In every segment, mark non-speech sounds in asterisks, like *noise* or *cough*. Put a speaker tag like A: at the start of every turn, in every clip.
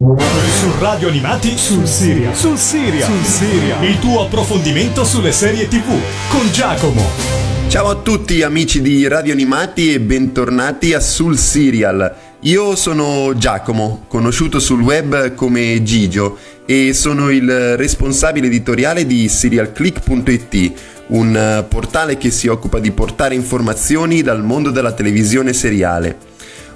A: Su Radio Animati sul Siria. Sul Siria. Sul Siria. Il tuo approfondimento sulle serie TV con Giacomo.
B: Ciao a tutti amici di Radio Animati e bentornati a Sul Serial. Io sono Giacomo, conosciuto sul web come Gigio e sono il responsabile editoriale di serialclick.it, un portale che si occupa di portare informazioni dal mondo della televisione seriale.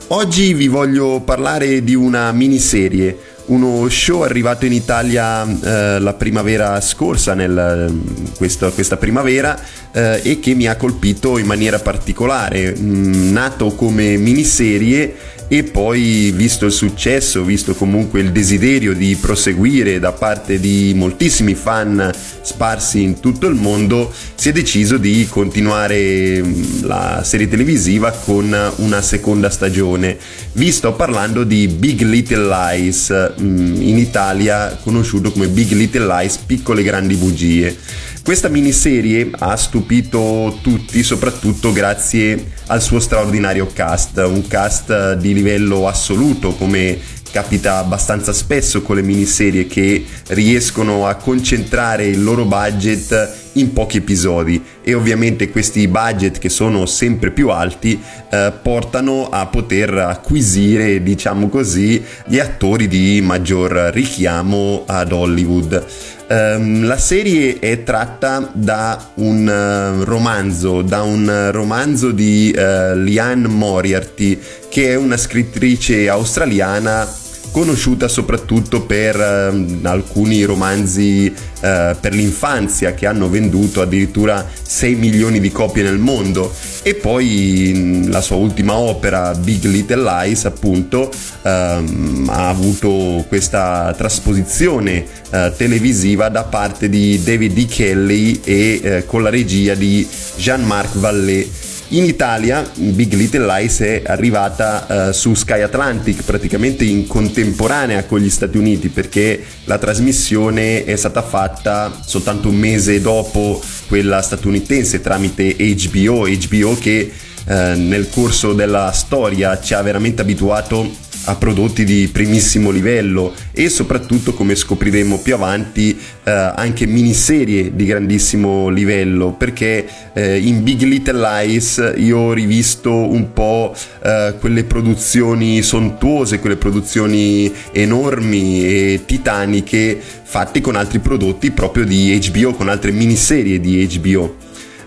B: Oggi vi voglio parlare di una miniserie, uno show arrivato in Italia eh, la primavera scorsa, nel, questo, questa primavera, eh, e che mi ha colpito in maniera particolare, mm, nato come miniserie e poi visto il successo, visto comunque il desiderio di proseguire da parte di moltissimi fan sparsi in tutto il mondo, si è deciso di continuare mm, la serie televisiva con una seconda stagione. Vi sto parlando di Big Little Lies, mm, in Italia conosciuto come Big Little Lies, piccole grandi bugie. Questa miniserie ha stupito tutti, soprattutto grazie al suo straordinario cast, un cast di livello assoluto come capita abbastanza spesso con le miniserie che riescono a concentrare il loro budget in pochi episodi. E ovviamente questi budget che sono sempre più alti eh, portano a poter acquisire diciamo così gli attori di maggior richiamo ad Hollywood Um, la serie è tratta da un uh, romanzo, da un romanzo di uh, Liane Moriarty, che è una scrittrice australiana conosciuta soprattutto per uh, alcuni romanzi uh, per l'infanzia che hanno venduto addirittura 6 milioni di copie nel mondo e poi la sua ultima opera Big Little Lies appunto um, ha avuto questa trasposizione uh, televisiva da parte di David D. Kelly e con la regia di Jean-Marc Vallée in Italia Big Little Lies è arrivata uh, su Sky Atlantic praticamente in contemporanea con gli Stati Uniti perché la trasmissione è stata fatta soltanto un mese dopo quella statunitense tramite HBO, HBO che uh, nel corso della storia ci ha veramente abituato a prodotti di primissimo livello e soprattutto come scopriremo più avanti eh, anche miniserie di grandissimo livello perché eh, in Big Little Lies io ho rivisto un po' eh, quelle produzioni sontuose, quelle produzioni enormi e titaniche fatte con altri prodotti proprio di HBO, con altre miniserie di HBO.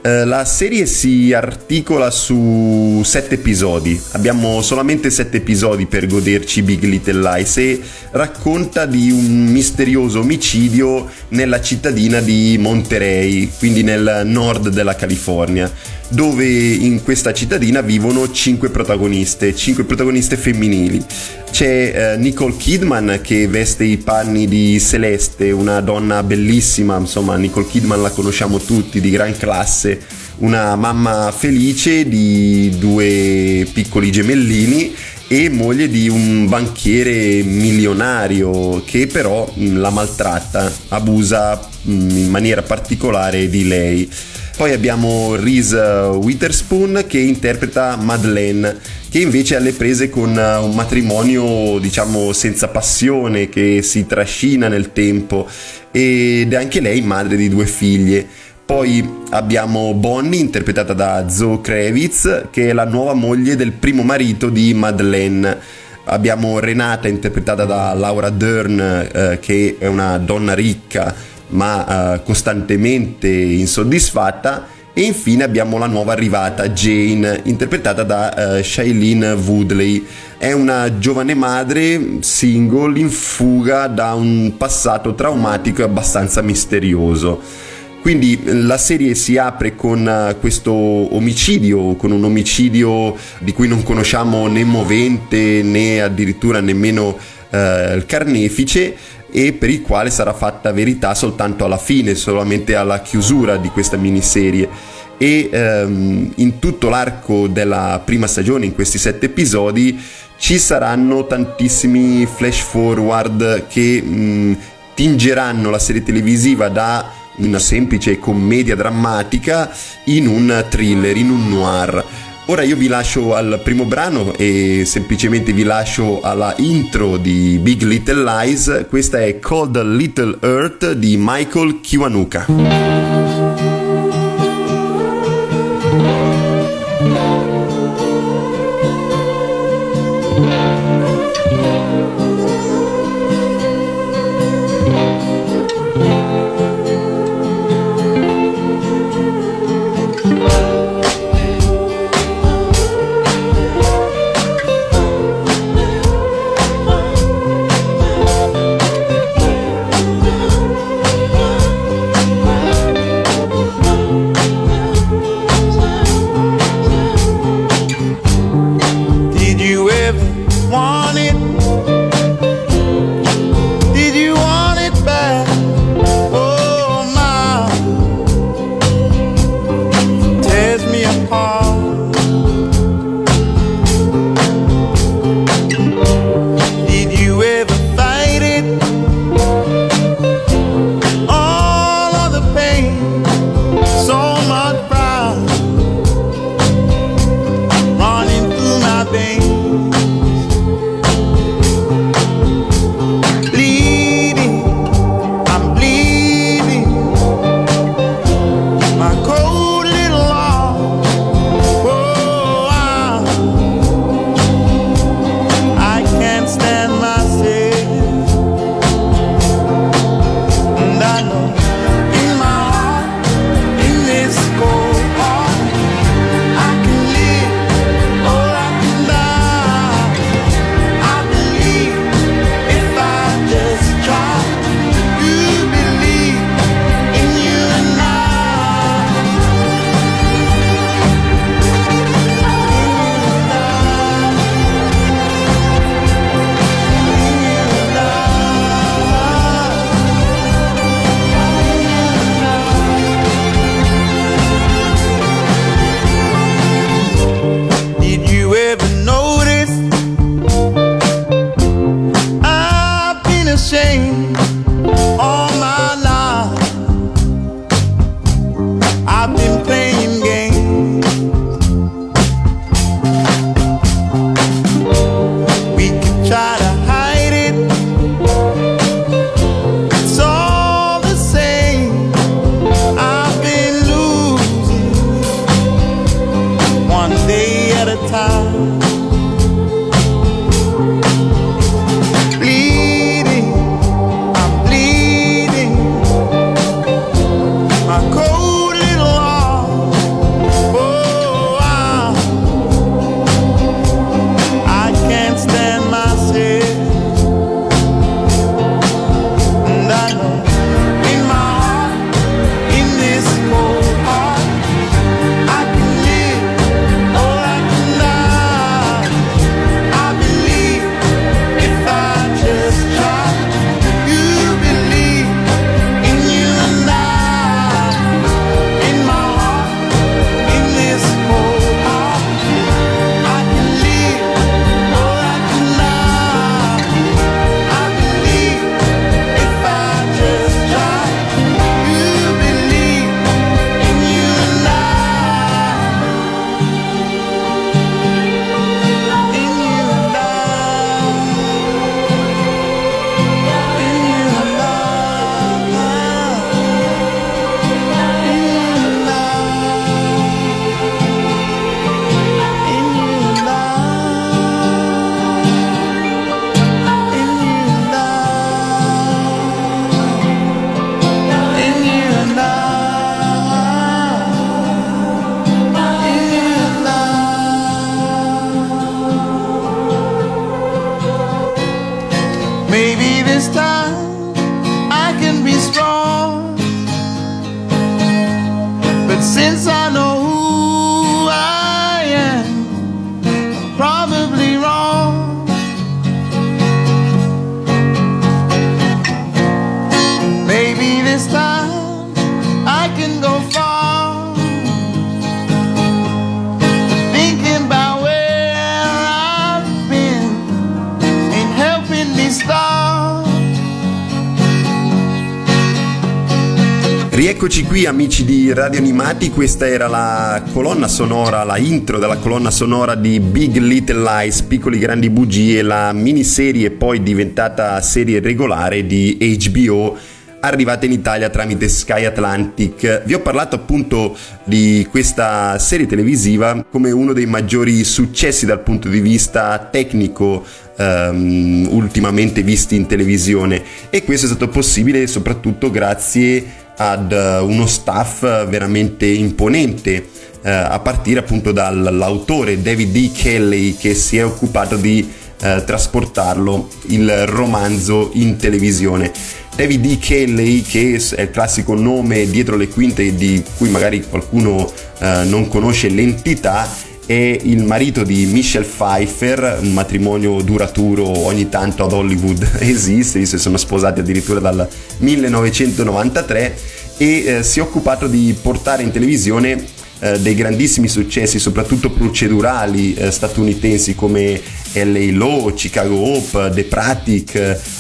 B: Eh, la serie si articola su sette episodi, abbiamo solamente sette episodi per goderci Big Little Lies e racconta di un misterioso omicidio nella cittadina di Monterey, quindi nel nord della California dove in questa cittadina vivono cinque protagoniste, cinque protagoniste femminili. C'è eh, Nicole Kidman che veste i panni di Celeste, una donna bellissima, insomma Nicole Kidman la conosciamo tutti, di gran classe, una mamma felice di due piccoli gemellini e moglie di un banchiere milionario che però mh, la maltratta, abusa mh, in maniera particolare di lei. Poi abbiamo Reese Witherspoon che interpreta Madeleine, che invece è alle prese con uh, un matrimonio, diciamo, senza passione, che si trascina nel tempo ed è anche lei madre di due figlie. Poi abbiamo Bonnie, interpretata da Zoe Kravitz, che è la nuova moglie del primo marito di Madeleine. Abbiamo Renata, interpretata da Laura Dern, eh, che è una donna ricca ma uh, costantemente insoddisfatta. E infine abbiamo la nuova arrivata Jane, interpretata da uh, Shailene Woodley. È una giovane madre single in fuga da un passato traumatico e abbastanza misterioso. Quindi la serie si apre con uh, questo omicidio, con un omicidio di cui non conosciamo né movente né addirittura nemmeno uh, il carnefice e per il quale sarà fatta verità soltanto alla fine, solamente alla chiusura di questa miniserie. E ehm, in tutto l'arco della prima stagione, in questi sette episodi, ci saranno tantissimi flash forward che mh, tingeranno la serie televisiva da una semplice commedia drammatica in un thriller, in un noir
C: Ora io vi lascio al primo brano e semplicemente vi lascio alla intro di Big Little Lies. Questa è Cold Little Earth di Michael Kiwanuka.
B: Amici di Radio Animati, questa era la colonna sonora, la intro della colonna sonora di Big Little Lies, Piccoli Grandi Bugie, la miniserie poi diventata serie regolare di HBO arrivata in Italia tramite Sky Atlantic. Vi ho parlato appunto di questa serie televisiva come uno dei maggiori successi dal punto di vista tecnico um, ultimamente visti in televisione e questo è stato possibile soprattutto grazie ad eh, uno staff veramente imponente, eh, a partire appunto dall'autore David D. Kelly che si è occupato di eh, trasportarlo il romanzo in televisione. David D. Kelly, che è il classico nome dietro le quinte di cui magari qualcuno eh, non conosce l'entità, è il marito di Michelle Pfeiffer, un matrimonio duraturo ogni tanto ad Hollywood *laughs* esiste, si sono sposati addirittura dal 1993 e eh, si è occupato di portare in televisione eh, dei grandissimi successi, soprattutto procedurali eh, statunitensi come LA Law, Chicago Hope, The Pratic,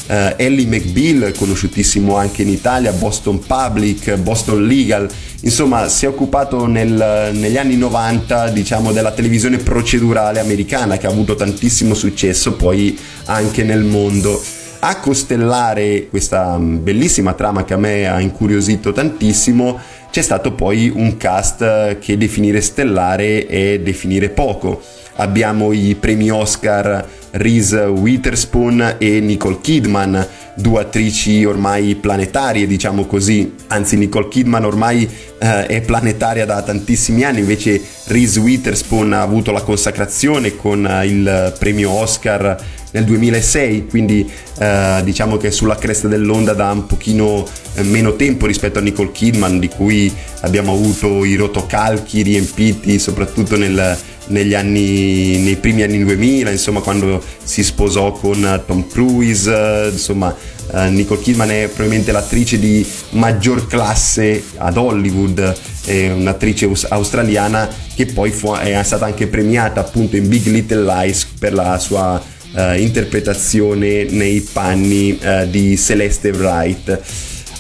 B: eh, Ellie McBeal, conosciutissimo anche in Italia, Boston Public, Boston Legal, insomma si è occupato nel, negli anni 90 diciamo della televisione procedurale americana che ha avuto tantissimo successo poi anche nel mondo. A costellare questa mm, bellissima trama che a me ha incuriosito tantissimo c'è stato poi un cast che definire stellare è definire poco. Abbiamo i premi Oscar Reese Witherspoon e Nicole Kidman, due attrici ormai planetarie, diciamo così. Anzi, Nicole Kidman ormai eh, è planetaria da tantissimi anni, invece Reese Witherspoon ha avuto la consacrazione con eh, il premio Oscar nel 2006, quindi eh, diciamo che sulla cresta dell'onda da un pochino eh, meno tempo rispetto a Nicole Kidman, di cui abbiamo avuto i rotocalchi riempiti soprattutto nel, negli anni, nei primi anni 2000, insomma quando si sposò con Tom Cruise, insomma uh, Nicole Kidman è probabilmente l'attrice di maggior classe ad Hollywood, è un'attrice australiana che poi fu, è stata anche premiata appunto in Big Little Lies per la sua uh, interpretazione nei panni uh, di Celeste Wright.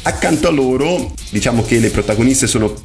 B: Accanto a loro, diciamo che le protagoniste sono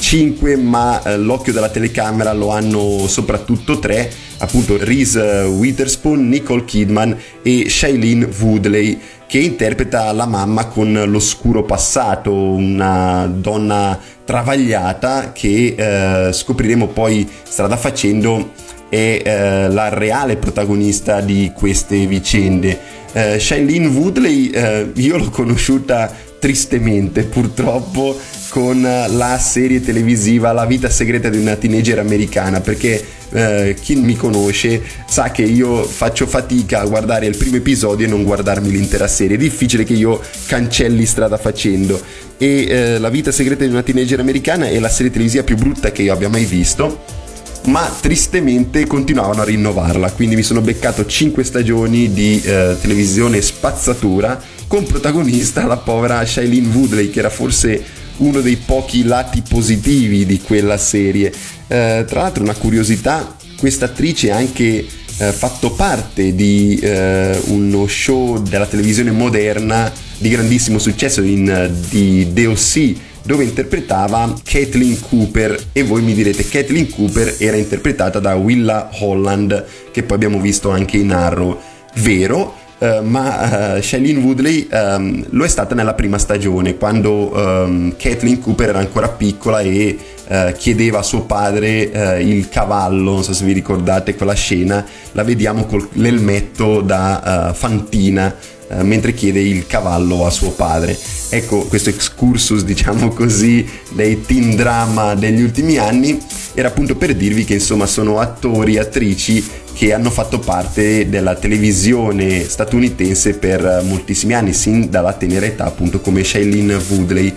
B: 5, ma eh, l'occhio della telecamera lo hanno soprattutto tre, appunto Reese Witherspoon, Nicole Kidman e Shailene Woodley, che interpreta la mamma con l'oscuro passato, una donna travagliata che eh, scopriremo poi strada facendo è eh, la reale protagonista di queste vicende. Eh, Shailene Woodley eh, io l'ho conosciuta tristemente purtroppo con la serie televisiva La vita segreta di una teenager americana perché eh, chi mi conosce sa che io faccio fatica a guardare il primo episodio e non guardarmi l'intera serie. È difficile che io cancelli strada facendo. E eh, La vita segreta di una teenager americana è la serie televisiva più brutta che io abbia mai visto ma tristemente continuavano a rinnovarla, quindi mi sono beccato 5 stagioni di eh, televisione spazzatura con protagonista la povera Shailene Woodley che era forse uno dei pochi lati positivi di quella serie. Eh, tra l'altro una curiosità, questa attrice ha anche eh, fatto parte di eh, uno show della televisione moderna di grandissimo successo in, di DOC dove interpretava Kathleen Cooper. E voi mi direte Kathleen Cooper era interpretata da Willa Holland che poi abbiamo visto anche in Arrow. Vero Uh, ma uh, Shailene Woodley um, lo è stata nella prima stagione quando um, Kathleen Cooper era ancora piccola e uh, chiedeva a suo padre il cavallo, non so se vi ricordate quella scena, la vediamo con l'elmetto da fantina eh, mentre chiede il cavallo a suo padre. Ecco, questo excursus, diciamo così, dei teen drama degli ultimi anni era appunto per dirvi che insomma sono attori, attrici che hanno fatto parte della televisione statunitense per moltissimi anni, sin dalla tenera età, appunto come Shailene Woodley.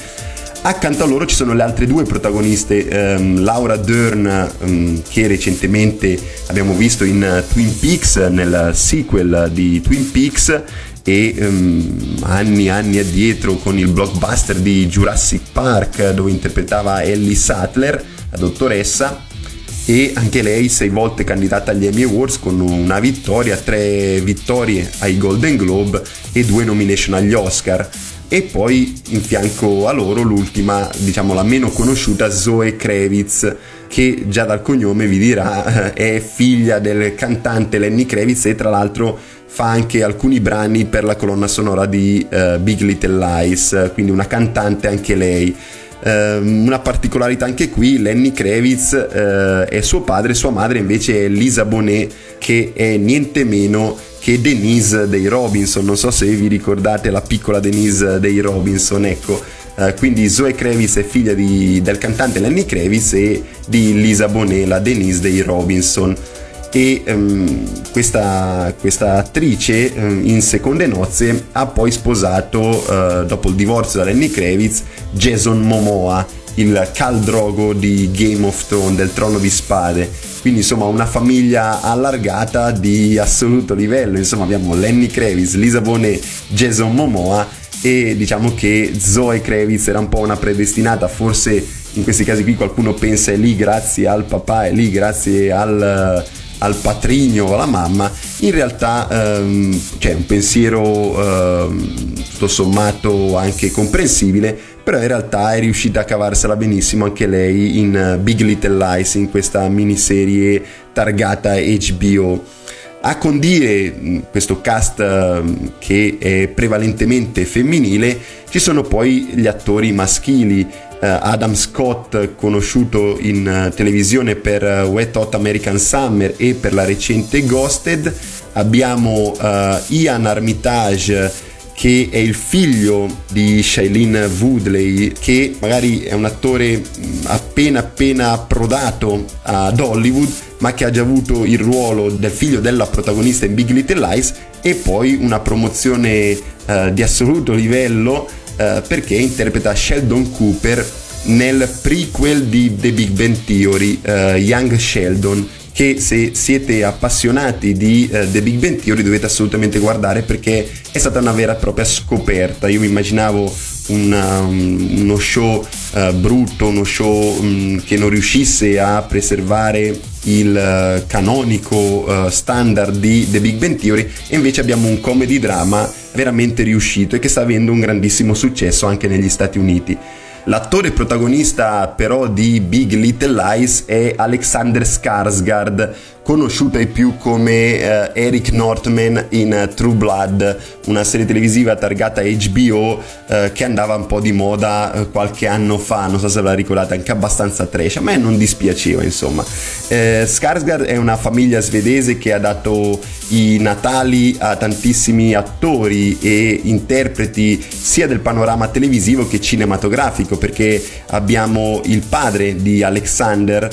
B: Accanto a loro ci sono le altre due protagoniste, um, Laura Dern, um, che recentemente abbiamo visto in Twin Peaks, nel sequel di Twin Peaks, e um, anni e anni addietro con il blockbuster di Jurassic Park dove interpretava Ellie Sattler, la dottoressa, e anche lei sei volte candidata agli Emmy Awards con una vittoria, tre vittorie ai Golden Globe e due nomination agli Oscar. e poi in fianco a loro l'ultima, diciamo la meno conosciuta, Zoe Kravitz che già dal cognome vi dirà *laughs* è figlia del cantante Lenny Kravitz e tra l'altro fa anche alcuni brani per la colonna sonora di uh, Big Little Lies, quindi una cantante anche lei. Uh, una particolarità anche qui, Lenny Kravitz uh, è suo padre, sua madre invece è Lisa Bonet, che è niente meno che Denise dei Robinson. Non so se vi ricordate la piccola Denise dei Robinson, ecco. Uh, quindi Zoe Kravitz è figlia di, del cantante Lenny Kravitz e di Lisa Bonet, la Denise dei Robinson e um, questa, questa, attrice um, in seconde nozze ha poi sposato uh, dopo il divorzio da Lenny Kravitz Jason Momoa il Khal Drogo di Game of Thrones del Trono di Spade. Quindi insomma una famiglia allargata di assoluto livello. Insomma abbiamo Lenny Kravitz, Lisa Bonet, Jason Momoa e diciamo che Zoe Kravitz era un po' una predestinata. Forse in questi casi qui qualcuno pensa è lì grazie al papà è lì grazie al al patrigno o alla mamma, in realtà ehm, c'è un pensiero ehm, tutto sommato anche comprensibile, però in realtà è riuscita a cavarsela benissimo anche lei in eh, Big Little Lies, in questa miniserie targata HBO. A condire questo cast ehm, che è prevalentemente femminile ci sono poi gli attori maschili Adam Scott conosciuto in eh, televisione per eh, Wet Hot American Summer e per la recente Ghosted abbiamo Ian Armitage che è il figlio di Shailene Woodley, che magari è un attore appena appena approdato ad Hollywood, ma che ha già avuto il ruolo del figlio della protagonista in Big Little Lies e poi una promozione uh, di assoluto livello uh, perché interpreta Sheldon Cooper nel prequel di The Big Bang Theory, uh, Young Sheldon, che se siete appassionati di uh, The Big Bang Theory dovete assolutamente guardare perché è stata una vera e propria scoperta. Io mi immaginavo una, um, uno show uh, brutto, uno show um, che non riuscisse a preservare il uh, canonico standard di The Big Bang Theory e invece abbiamo un comedy drama veramente riuscito e che sta avendo un grandissimo successo anche negli Stati Uniti. L'attore protagonista però di Big Little Lies è Alexander Skarsgård, conosciuto ai più come uh, Eric Northman in True Blood, una serie televisiva targata HBO uh, che andava un po' di moda uh, qualche anno fa, non so se ve la ricordate, anche abbastanza trash, a me non dispiaceva insomma. Eh, Skarsgård è una famiglia svedese che ha dato i natali a tantissimi attori e interpreti sia del panorama televisivo che cinematografico perché abbiamo il padre di Alexander,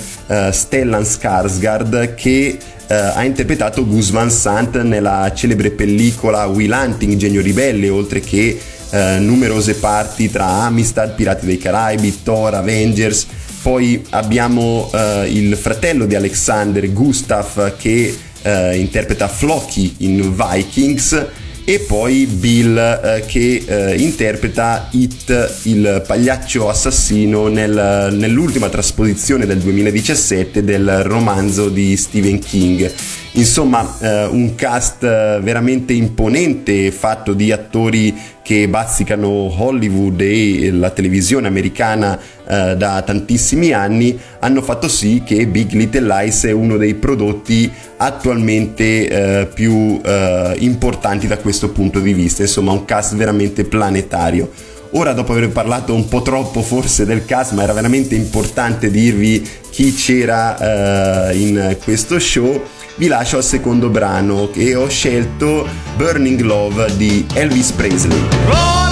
B: Stellan Skarsgård, che eh, ha interpretato Gus Van Sant nella celebre pellicola Will Hunting, Genio Ribelle, oltre che eh, numerose parti tra Amistad, Pirati dei Caraibi, Thor, Avengers. Poi abbiamo eh, il fratello di Alexander, Gustav, che eh, interpreta Floki in Vikings e poi Bill eh, che eh, interpreta It, il pagliaccio assassino nel, nell'ultima trasposizione del 2017 del romanzo di Stephen King. Insomma, eh, un cast eh, veramente imponente fatto di attori che bazzicano Hollywood e la televisione americana eh, da tantissimi anni hanno fatto sì che Big Little Lies è uno dei prodotti attualmente eh, più eh, importanti da questo punto di vista, insomma un cast veramente planetario. Ora, dopo aver parlato un po' troppo forse del cast, ma era veramente importante dirvi chi c'era uh, in questo show, vi lascio al secondo brano che ho scelto Burning Love di Elvis Presley.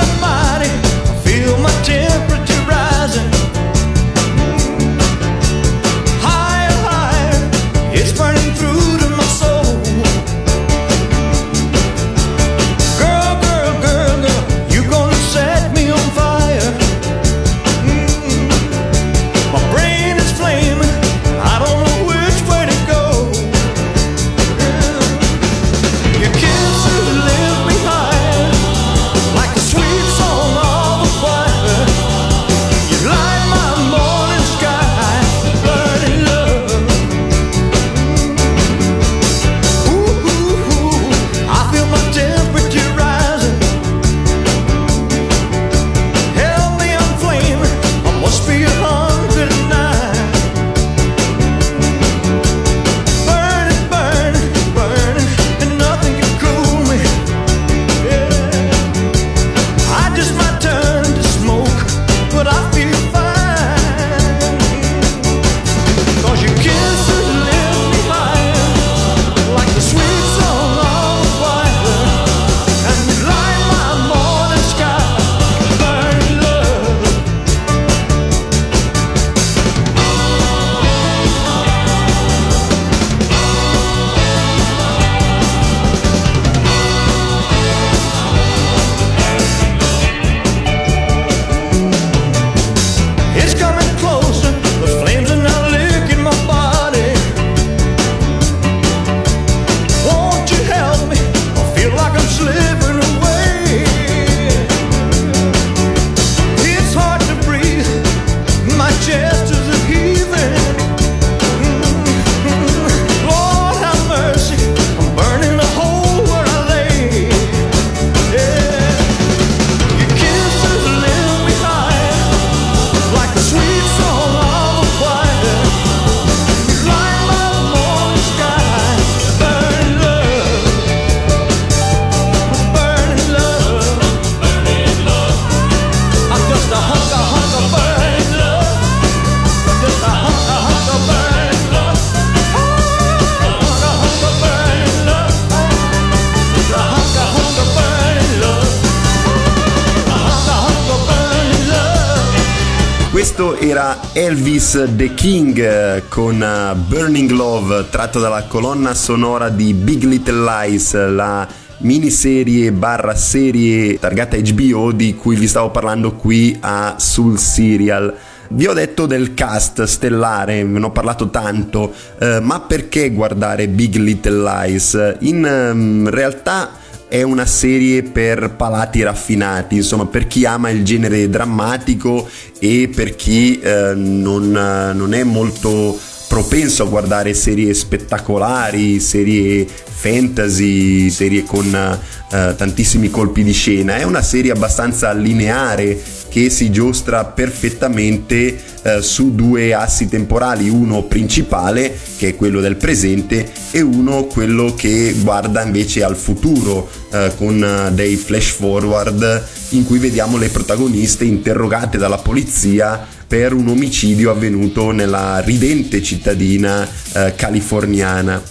B: Questo era Elvis the King eh, con eh, Burning Love tratto dalla colonna sonora di Big Little Lies, la miniserie barra serie targata HBO di cui vi stavo parlando qui a Sul Serial. Vi ho detto del cast stellare, ne ho parlato tanto, eh, ma perché guardare Big Little Lies? In um, realtà è una serie per palati raffinati, insomma per chi ama il genere drammatico e per chi eh, non, non è molto propenso a guardare serie spettacolari, serie fantasy, serie con uh, tantissimi colpi di scena. È una serie abbastanza lineare che si giostra perfettamente uh, su due assi temporali, uno principale che è quello del presente e uno quello che guarda invece al futuro uh, con dei flash forward in cui vediamo le protagoniste interrogate dalla polizia per un omicidio avvenuto nella ridente cittadina eh, californiana.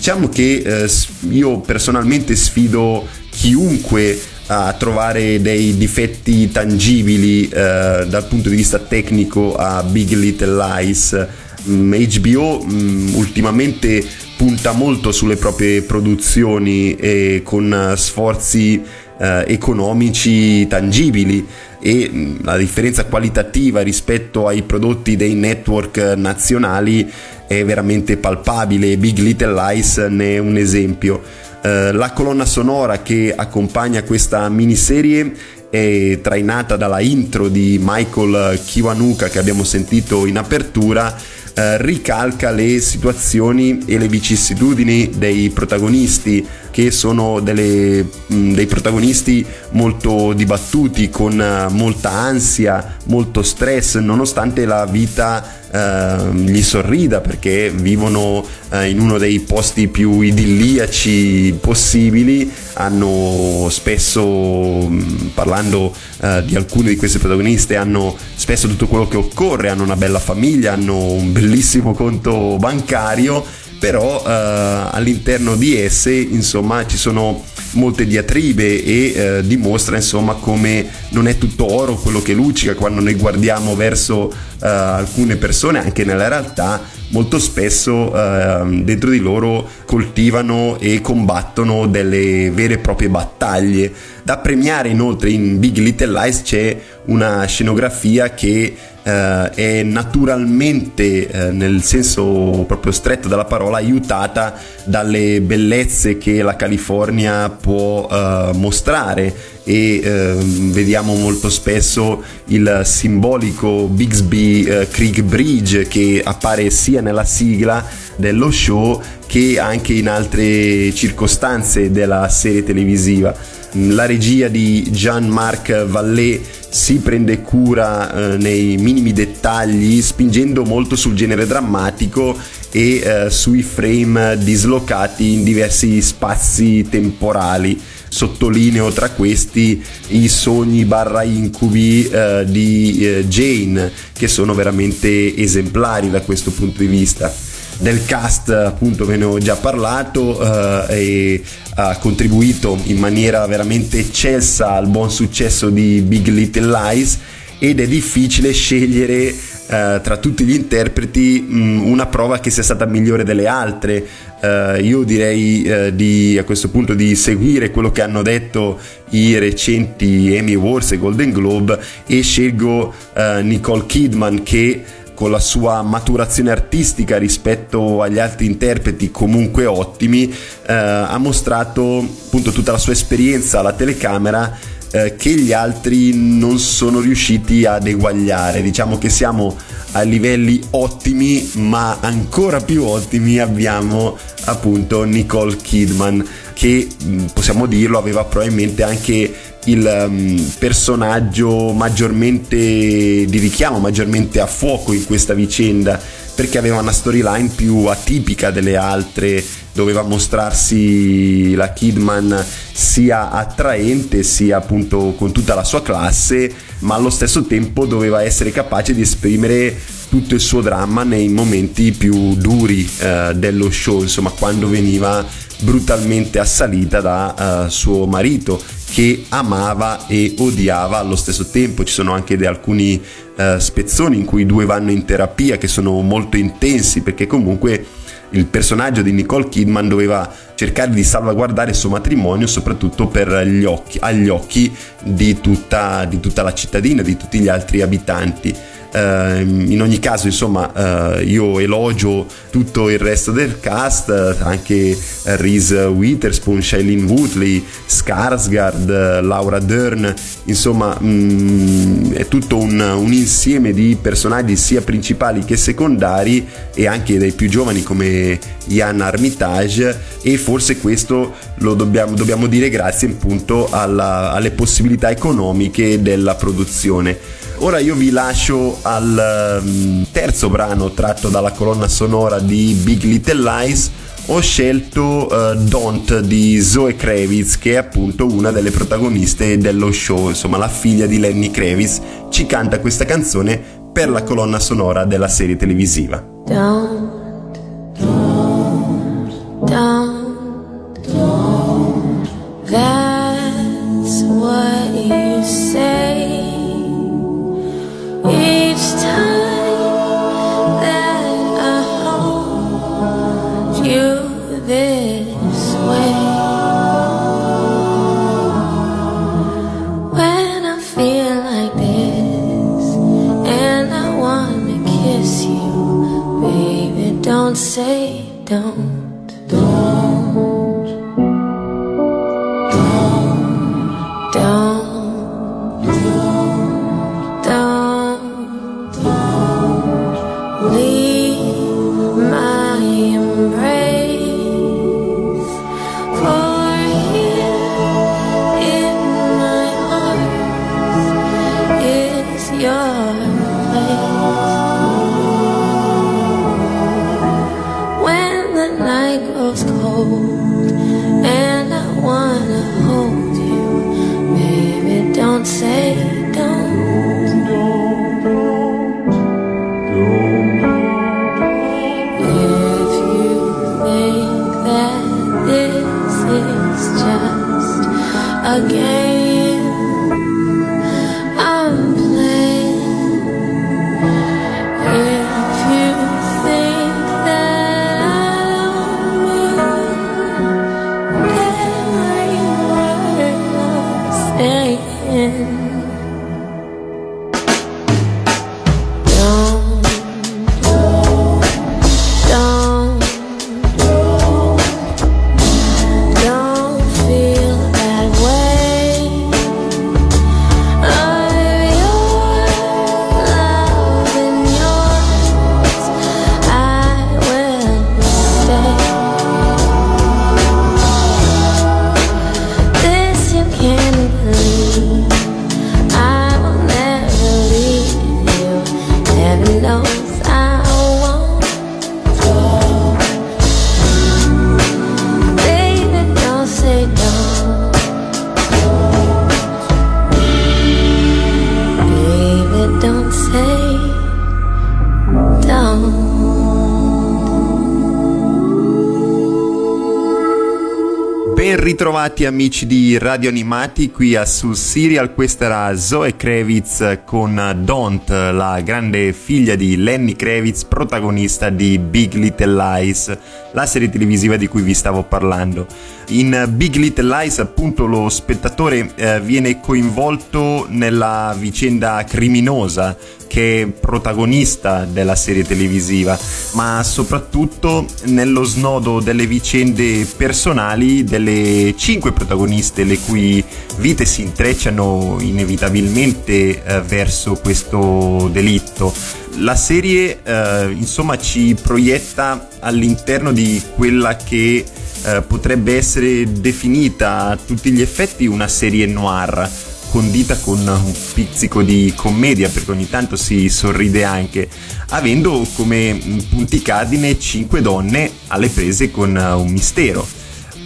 B: Diciamo che eh, io personalmente sfido chiunque a trovare dei difetti tangibili eh, dal punto di vista tecnico a Big Little Lies. Mm, HBO mm, ultimamente punta molto sulle proprie produzioni e con sforzi eh, economici tangibili e mm, la differenza qualitativa rispetto ai prodotti dei network nazionali è veramente palpabile. Big Little Lies ne è un esempio. Uh, la colonna sonora che accompagna questa miniserie è trainata dalla intro di Michael Kiwanuka che abbiamo sentito in apertura eh, ricalca le situazioni e le vicissitudini dei protagonisti che sono delle, mh, dei protagonisti molto dibattuti con molta ansia, molto stress nonostante la vita Uh, gli sorrida perché vivono uh, in uno dei posti più idilliaci possibili, hanno spesso, mh, parlando uh, di alcune di queste protagoniste, hanno spesso tutto quello che occorre, hanno una bella famiglia, hanno un bellissimo conto bancario, però all'interno di esse insomma ci sono molte diatribe e eh, dimostra insomma come non è tutto oro quello che luccica quando noi guardiamo verso eh, alcune persone anche nella realtà molto spesso eh, dentro di loro coltivano e combattono delle vere e proprie battaglie. Da premiare inoltre in Big Little Lies c'è una scenografia che eh, è naturalmente, eh, nel senso proprio stretto della parola, aiutata dalle bellezze che la California può eh, mostrare e eh, vediamo molto spesso il simbolico Bixby eh, Creek Bridge che appare sia nella sigla dello show che anche in altre circostanze della serie televisiva. La regia di Jean-Marc Vallée si prende cura eh, nei minimi dettagli, spingendo molto sul genere drammatico e eh, sui frame dislocati in diversi spazi temporali. Sottolineo tra questi i sogni barra incubi eh, di eh, Jane, che sono veramente esemplari da questo punto di vista. Del cast appunto ve ne ho già parlato eh, e ha contribuito in maniera veramente eccelsa al buon successo di Big Little Lies ed è difficile scegliere eh, tra tutti gli interpreti mh, mm, una prova che sia stata migliore delle altre. Uh, io direi uh, di, a questo punto di seguire quello che hanno detto i recenti Emmy Awards e Golden Globe e scelgo uh, Nicole Kidman che con la sua maturazione artistica rispetto agli altri interpreti comunque ottimi, eh, ha mostrato appunto tutta la sua esperienza alla telecamera eh, che gli altri non sono riusciti ad eguagliare. Diciamo che siamo a livelli ottimi, ma ancora più ottimi abbiamo appunto Nicole Kidman che possiamo dirlo aveva probabilmente anche il um, personaggio maggiormente di richiamo, maggiormente a fuoco in questa vicenda, perché aveva una storyline più atipica delle altre, doveva mostrarsi la Kidman sia attraente, sia appunto con tutta la sua classe, ma allo stesso tempo doveva essere capace di esprimere tutto il suo dramma nei momenti più duri uh, dello show, insomma quando veniva brutalmente assalita da uh, suo marito che amava e odiava allo stesso tempo. Ci sono anche alcuni uh, spezzoni in cui i due vanno in terapia che sono molto intensi perché comunque il personaggio di Nicole Kidman doveva cercare di salvaguardare il suo matrimonio soprattutto per gli occhi, agli occhi di tutta, di tutta la cittadina, di tutti gli altri abitanti. Uh, in ogni caso, insomma, uh, io elogio tutto il resto del cast, uh, anche Reese Witherspoon, Shailene Woodley, Skarsgård, Laura Dern, insomma, um, è tutto un, un, insieme di personaggi sia principali che secondari e anche dei più giovani come Ian Armitage e forse questo lo dobbiamo, dobbiamo dire grazie appunto alla, alle possibilità economiche della produzione. Ora io vi lascio al um, terzo brano tratto dalla colonna sonora di Big Little Lies. Ho scelto uh, Don't di Zoe Kravitz, che è appunto una delle protagoniste dello show, insomma la figlia di Lenny Kravitz, ci canta questa canzone per la colonna sonora della serie televisiva. Don't, don't, don't, don't. That's what you say. Ritrovati amici di Radio Animati qui a Sul Serial, questa era Zoe Kravitz con Don't, la grande figlia di Lenny Kravitz, protagonista di Big Little Lies, la serie televisiva di cui vi stavo parlando. In Big Little Lies appunto lo spettatore eh, viene coinvolto nella vicenda criminosa che è protagonista della serie televisiva, ma soprattutto nello snodo delle vicende personali delle cinque protagoniste le cui vite si intrecciano inevitabilmente eh, verso questo delitto. La serie eh, insomma ci proietta all'interno di quella che eh, potrebbe essere definita a tutti gli effetti una serie noir condita con un pizzico di commedia perché ogni tanto si sorride anche, avendo come punti cardine cinque donne alle prese con un mistero.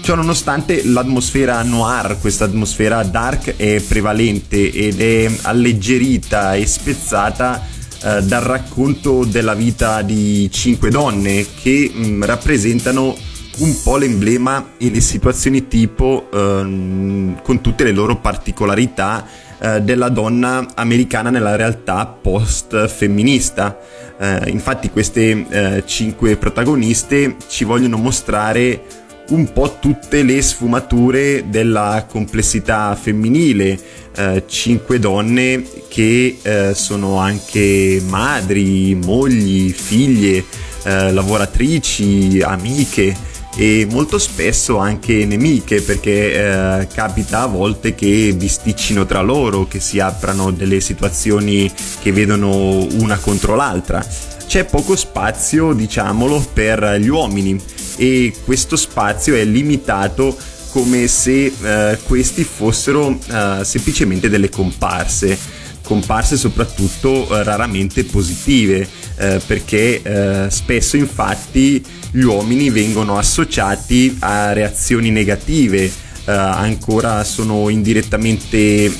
B: Ciò nonostante l'atmosfera noir, questa atmosfera dark è prevalente ed è alleggerita e spezzata eh, dal racconto della vita di cinque donne che mh, rappresentano un po' l'emblema e le situazioni tipo ehm, con tutte le loro particolarità eh, della donna americana nella realtà post femminista. Eh, infatti queste eh, cinque protagoniste ci vogliono mostrare un po' tutte le sfumature della complessità femminile, eh, cinque donne che eh, sono anche madri, mogli, figlie, eh, lavoratrici, amiche e molto spesso anche nemiche perché eh, capita a volte che bisticcino tra loro, che si aprano delle situazioni che vedono una contro l'altra. C'è poco spazio, diciamolo, per gli uomini e questo spazio è limitato come se eh, questi fossero eh, semplicemente delle comparse, comparse soprattutto eh, raramente positive, eh, perché eh, spesso infatti gli uomini vengono associati a reazioni negative, eh, ancora sono indirettamente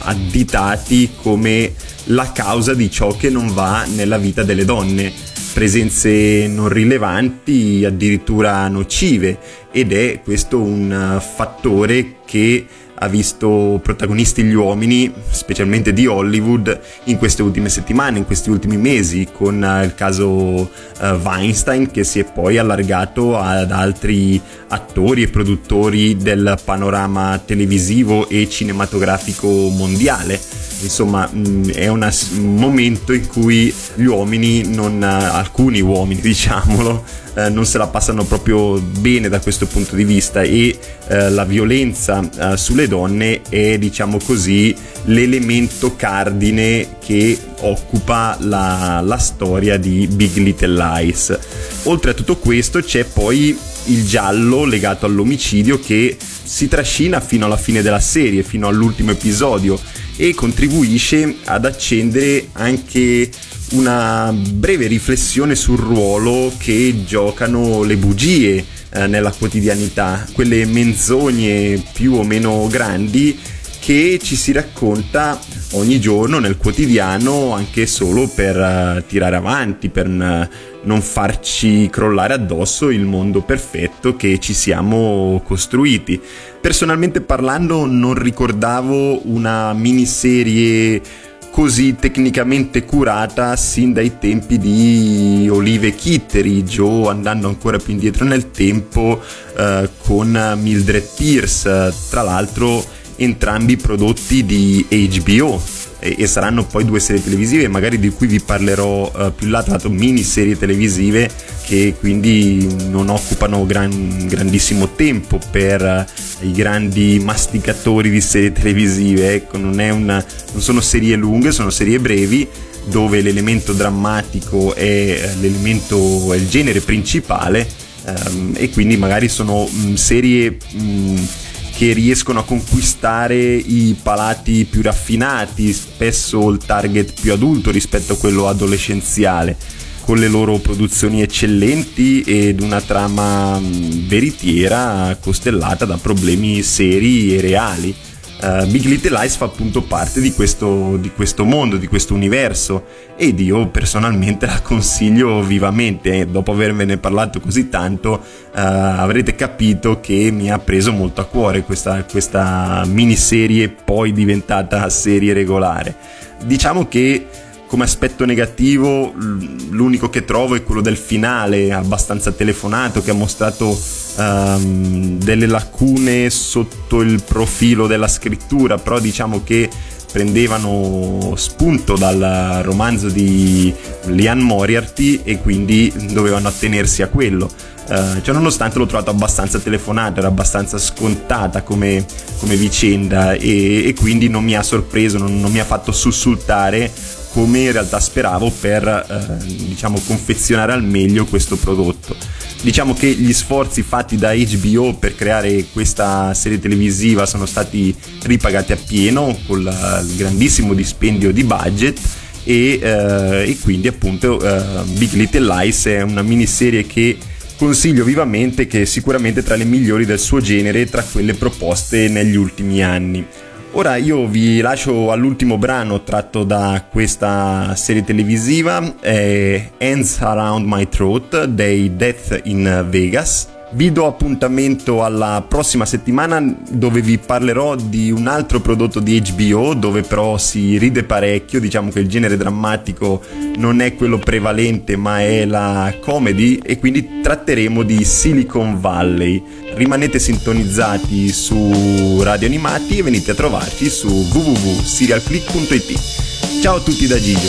B: additati come la causa di ciò che non va nella vita delle donne. Presenze non rilevanti, addirittura nocive ed è questo un fattore che ha visto protagonisti gli uomini, specialmente di Hollywood, in queste ultime settimane, in questi ultimi mesi, con il caso uh, Weinstein che si è poi allargato ad altri attori e produttori del panorama televisivo e cinematografico mondiale insomma mh, è un momento in cui gli uomini, non, alcuni uomini *laughs* diciamolo, eh, non se la passano proprio bene da questo punto di vista e eh, la violenza eh, sulle donne è diciamo così l'elemento cardine che occupa la, la storia di Big Little Lies. Oltre a tutto questo c'è poi il giallo legato all'omicidio che si trascina fino alla fine della serie, fino all'ultimo episodio e contribuisce ad accendere anche una breve riflessione sul ruolo che giocano le bugie eh, nella quotidianità, quelle menzogne più o meno grandi che ci si racconta ogni giorno nel quotidiano anche solo per uh, tirare avanti, per uh, non farci crollare addosso il mondo perfetto che ci siamo costruiti. Personalmente parlando non ricordavo una miniserie così tecnicamente curata sin dai tempi di Olive Kitteridge o andando ancora più indietro nel tempo eh, con Mildred Pierce, tra l'altro entrambi prodotti di HBO e, e saranno poi due serie televisive magari di cui vi parlerò uh, più là, tra l'altro miniserie televisive che quindi non occupano gran, grandissimo tempo per uh, i grandi masticatori di serie televisive, ecco, non, una, non sono serie lunghe, sono serie brevi dove l'elemento drammatico è eh, l'elemento, è il genere principale um, e quindi magari sono um, serie um, che riescono a conquistare i palati più raffinati, spesso il target più adulto rispetto a quello adolescenziale, con le loro produzioni eccellenti ed una trama veritiera costellata da problemi seri e reali uh, Big Little Lies fa appunto parte di questo, di questo, mondo, di questo universo ed io personalmente *laughs* la consiglio vivamente. Dopo avervene parlato così tanto uh, avrete capito che mi ha preso molto a cuore questa, questa miniserie poi diventata serie regolare. Diciamo che come aspetto negativo l'unico che trovo è quello del finale abbastanza telefonato che ha mostrato um, delle lacune sotto il profilo della scrittura però diciamo che prendevano spunto dal romanzo di Lian Moriarty e quindi dovevano attenersi a quello. Uh, cioè nonostante l'ho trovato abbastanza telefonato, era abbastanza scontata come, come vicenda e, e, quindi non mi ha sorpreso, non, non mi ha fatto sussultare come in realtà speravo per eh, diciamo confezionare al meglio questo prodotto. Diciamo che gli sforzi fatti da HBO per creare questa serie televisiva sono stati ripagati appieno con il grandissimo dispendio di budget e, eh, e quindi appunto eh, Big Little Lies è una miniserie che consiglio vivamente che è sicuramente tra le migliori del suo genere tra quelle proposte negli ultimi anni. Ora io vi lascio all'ultimo brano tratto da questa serie televisiva, è Hands Around My Throat dei Death in Vegas. Vi do appuntamento alla prossima settimana dove vi parlerò di un altro prodotto di HBO dove però si ride parecchio, diciamo che il genere drammatico non è quello prevalente ma è la comedy e quindi tratteremo di Silicon Valley. Rimanete sintonizzati su Radio Animati e venite a trovarci su www.serialclick.it. Ciao a tutti da Gigio.